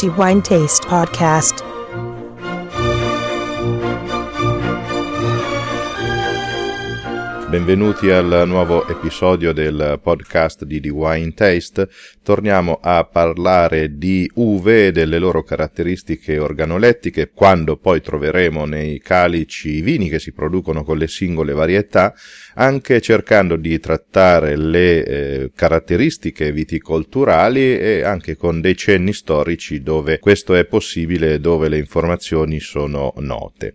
the Wine Taste Podcast. Benvenuti al nuovo episodio del podcast di The Wine Taste. Torniamo a parlare di uve e delle loro caratteristiche organolettiche quando poi troveremo nei calici i vini che si producono con le singole varietà, anche cercando di trattare le eh, caratteristiche viticolturali e anche con dei cenni storici dove questo è possibile e dove le informazioni sono note.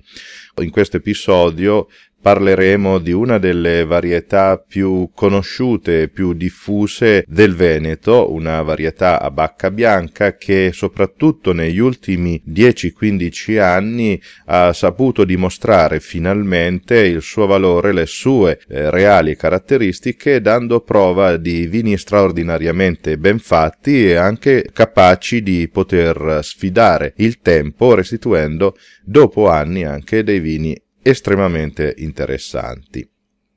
In questo episodio parleremo di una delle varietà più conosciute e più diffuse del Veneto, una varietà a bacca bianca che soprattutto negli ultimi 10-15 anni ha saputo dimostrare finalmente il suo valore, le sue eh, reali caratteristiche, dando prova di vini straordinariamente ben fatti e anche capaci di poter sfidare il tempo restituendo dopo anni anche dei vini estremamente interessanti.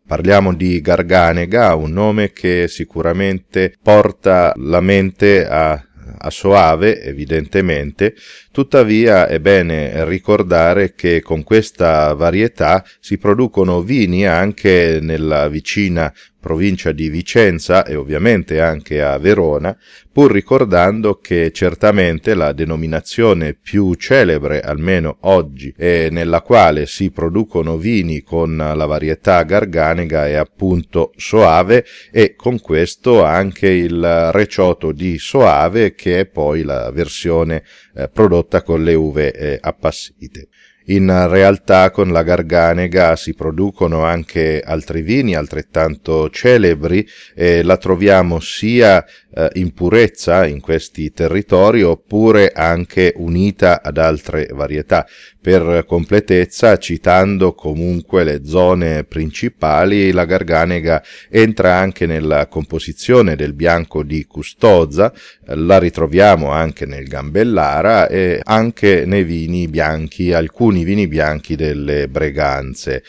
Parliamo di Garganega, un nome che sicuramente porta la mente a a Soave, evidentemente, tuttavia è bene ricordare che con questa varietà si producono vini anche nella vicina provincia di Vicenza e ovviamente anche a Verona, pur ricordando che certamente la denominazione più celebre, almeno oggi, e nella quale si producono vini con la varietà garganega è appunto Soave e con questo anche il recioto di Soave che è poi la versione eh, prodotta con le uve eh, appassite. In realtà con la Garganega si producono anche altri vini altrettanto celebri e la troviamo sia eh, in purezza in questi territori oppure anche unita ad altre varietà. Per completezza, citando comunque le zone principali, la Garganega entra anche nella composizione del bianco di Custoza, la ritroviamo anche nel Gambellara e anche nei vini bianchi, alcuni vini bianchi delle Breganze.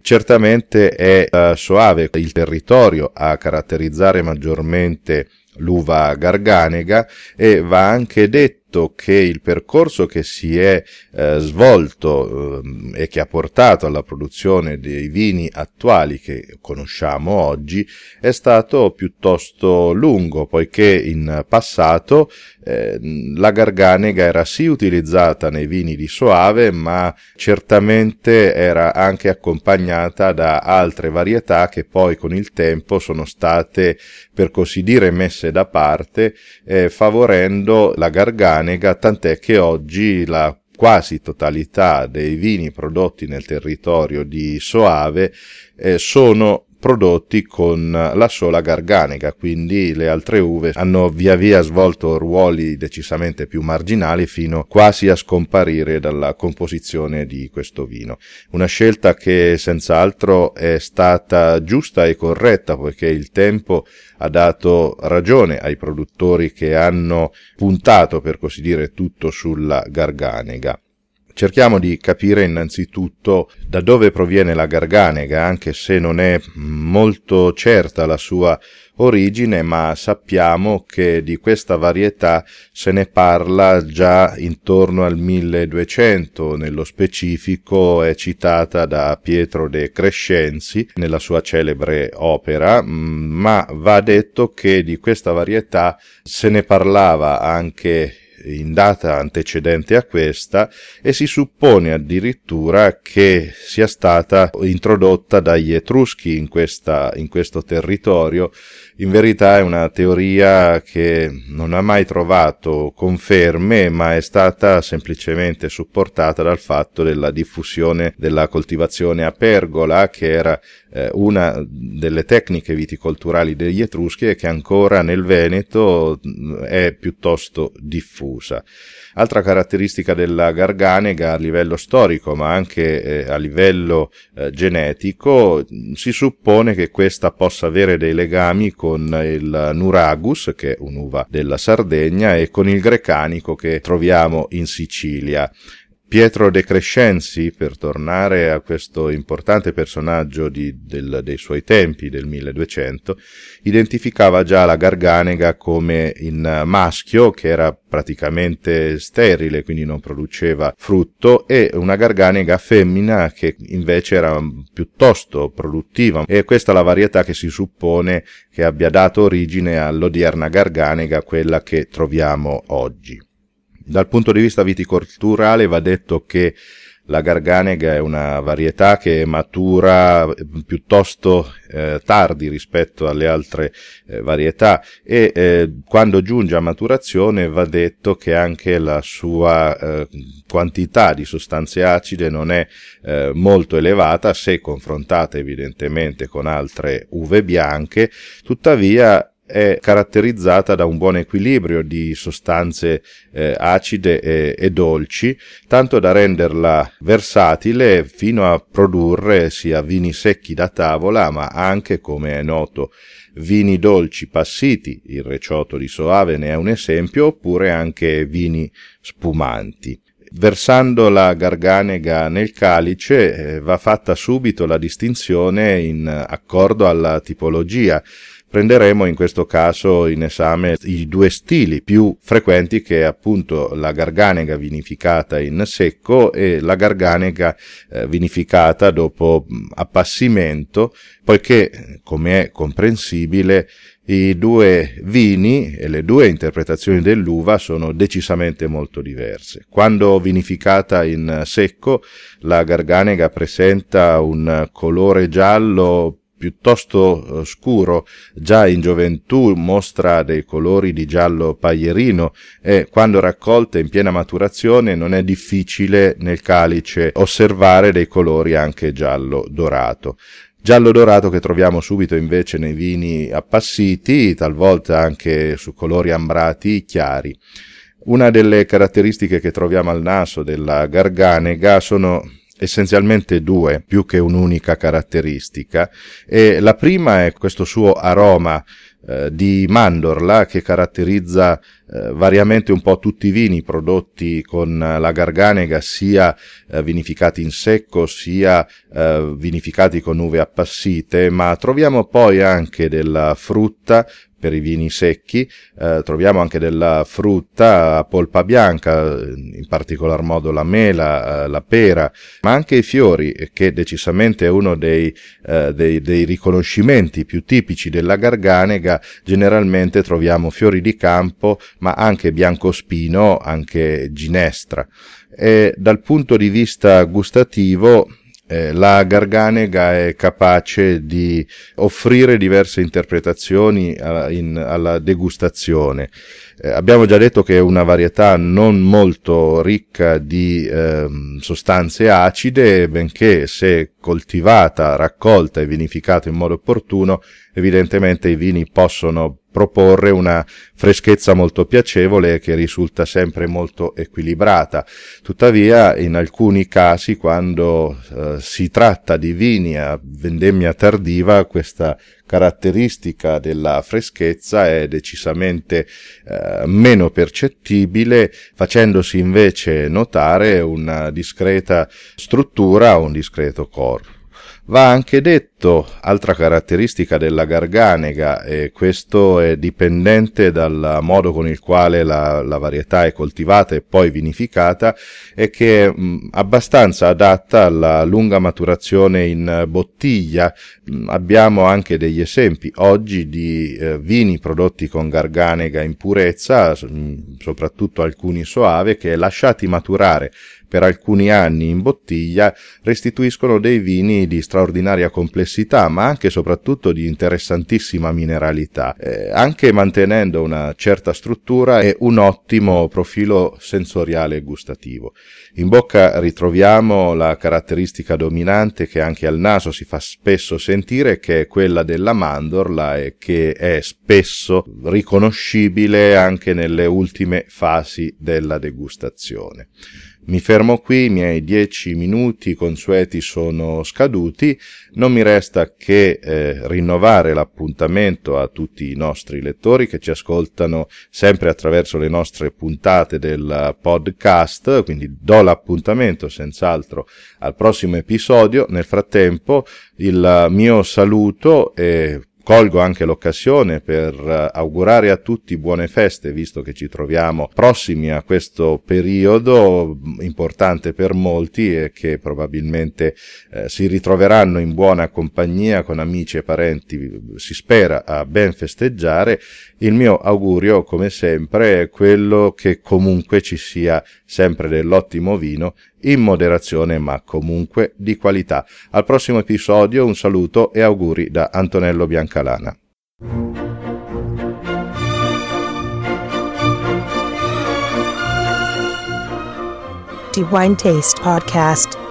Certamente è uh, soave il territorio a caratterizzare maggiormente l'uva garganega e va anche detto che il percorso che si è eh, svolto eh, e che ha portato alla produzione dei vini attuali che conosciamo oggi è stato piuttosto lungo, poiché in passato eh, la garganega era sì utilizzata nei vini di Soave, ma certamente era anche accompagnata da altre varietà che poi con il tempo sono state, per così dire, messe da parte, eh, favorendo la garganega tant'è che oggi la quasi totalità dei vini prodotti nel territorio di Soave eh, sono prodotti con la sola garganega, quindi le altre uve hanno via via svolto ruoli decisamente più marginali fino quasi a scomparire dalla composizione di questo vino. Una scelta che senz'altro è stata giusta e corretta poiché il tempo ha dato ragione ai produttori che hanno puntato per così dire tutto sulla garganega. Cerchiamo di capire innanzitutto da dove proviene la garganega, anche se non è molto certa la sua origine, ma sappiamo che di questa varietà se ne parla già intorno al 1200, nello specifico è citata da Pietro de Crescenzi nella sua celebre opera, ma va detto che di questa varietà se ne parlava anche in data antecedente a questa e si suppone addirittura che sia stata introdotta dagli Etruschi in, questa, in questo territorio. In verità è una teoria che non ha mai trovato conferme, ma è stata semplicemente supportata dal fatto della diffusione della coltivazione a pergola, che era eh, una delle tecniche viticolturali degli Etruschi e che ancora nel Veneto è piuttosto diffusa. Altra caratteristica della garganega a livello storico, ma anche eh, a livello eh, genetico, si suppone che questa possa avere dei legami con il Nuragus, che è un'uva della Sardegna, e con il Grecanico che troviamo in Sicilia Pietro De Crescenzi, per tornare a questo importante personaggio di, del, dei suoi tempi, del 1200, identificava già la garganega come in maschio, che era praticamente sterile, quindi non produceva frutto, e una garganega femmina che invece era piuttosto produttiva. E questa è la varietà che si suppone che abbia dato origine all'odierna garganega, quella che troviamo oggi. Dal punto di vista viticolturale va detto che la garganega è una varietà che matura piuttosto eh, tardi rispetto alle altre eh, varietà. E eh, quando giunge a maturazione va detto che anche la sua eh, quantità di sostanze acide non è eh, molto elevata se confrontata evidentemente con altre uve bianche, tuttavia è caratterizzata da un buon equilibrio di sostanze eh, acide e, e, dolci, tanto da renderla versatile fino a produrre sia vini secchi da tavola, ma anche, come è noto, vini dolci passiti, il recioto di Soave ne è un esempio, oppure anche vini spumanti. Versando la garganega nel calice eh, va fatta subito la distinzione in accordo alla tipologia, prenderemo in questo caso in esame i due stili più frequenti che è appunto la garganega vinificata in secco e la garganega eh, vinificata dopo appassimento, poiché, come è comprensibile, i due vini e le due interpretazioni dell'uva sono decisamente molto diverse. Quando vinificata in secco, la garganega presenta un colore giallo piuttosto eh, scuro, già in gioventù mostra dei colori di giallo paglierino e quando raccolta in piena maturazione non è difficile nel calice osservare dei colori anche giallo dorato. Giallo dorato che troviamo subito invece nei vini appassiti, talvolta anche su colori ambrati chiari. Una delle caratteristiche che troviamo al naso della garganega sono essenzialmente due più che un'unica caratteristica. E la prima è questo suo aroma eh, di mandorla che caratterizza eh, variamente un po' tutti i vini prodotti con la garganega sia eh, vinificati in secco sia eh, vinificati con uve appassite. Ma troviamo poi anche della frutta per i vini secchi, eh, troviamo anche della frutta a polpa bianca, in particolar modo la mela, eh, la pera, ma anche i fiori, che decisamente è uno dei, eh, dei, dei riconoscimenti più tipici della garganega, generalmente troviamo fiori di campo, ma anche biancospino, anche ginestra. E dal punto di vista gustativo, eh, la Garganega è capace di offrire diverse interpretazioni a, in, alla degustazione. Eh, abbiamo già detto che è una varietà non molto ricca di eh, sostanze acide, benché se coltivata, raccolta e vinificata in modo opportuno, evidentemente i vini possono proporre una freschezza molto piacevole che risulta sempre molto equilibrata. Tuttavia, in alcuni casi, quando eh, si tratta di vini a vendemmia tardiva, questa caratteristica della freschezza è decisamente eh, meno percettibile, facendosi invece notare una discreta struttura, un discreto corpo. Va anche detto, altra caratteristica della garganega, e questo è dipendente dal modo con il quale la, la varietà è coltivata e poi vinificata, è che è abbastanza adatta alla lunga maturazione in bottiglia. Abbiamo anche degli esempi oggi di eh, vini prodotti con garganega in purezza, soprattutto alcuni soave, che lasciati maturare per alcuni anni in bottiglia restituiscono dei vini di straordinaria complessità, ma anche e soprattutto di interessantissima mineralità, eh, anche mantenendo una certa struttura e un ottimo profilo sensoriale e gustativo. In bocca ritroviamo la caratteristica dominante che anche al naso si fa spesso sentire, che è quella della mandorla e che è spesso riconoscibile anche nelle ultime fasi della degustazione. Mi fermo qui, i miei dieci minuti consueti sono scaduti, non mi resta che eh, rinnovare l'appuntamento a tutti i nostri lettori che ci ascoltano sempre attraverso le nostre puntate del podcast, quindi do l'appuntamento senz'altro al prossimo episodio. Nel frattempo il mio saluto e Colgo anche l'occasione per eh, augurare a tutti buone feste, visto che ci troviamo prossimi a questo periodo importante per molti e che probabilmente eh, si ritroveranno in buona compagnia con amici e parenti, si spera, a ben festeggiare. Il mio augurio, come sempre, è quello che comunque ci sia sempre dell'ottimo vino in moderazione ma comunque di qualità. Al prossimo episodio un saluto e auguri da Antonello Biancalana. Wine Taste Podcast